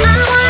I want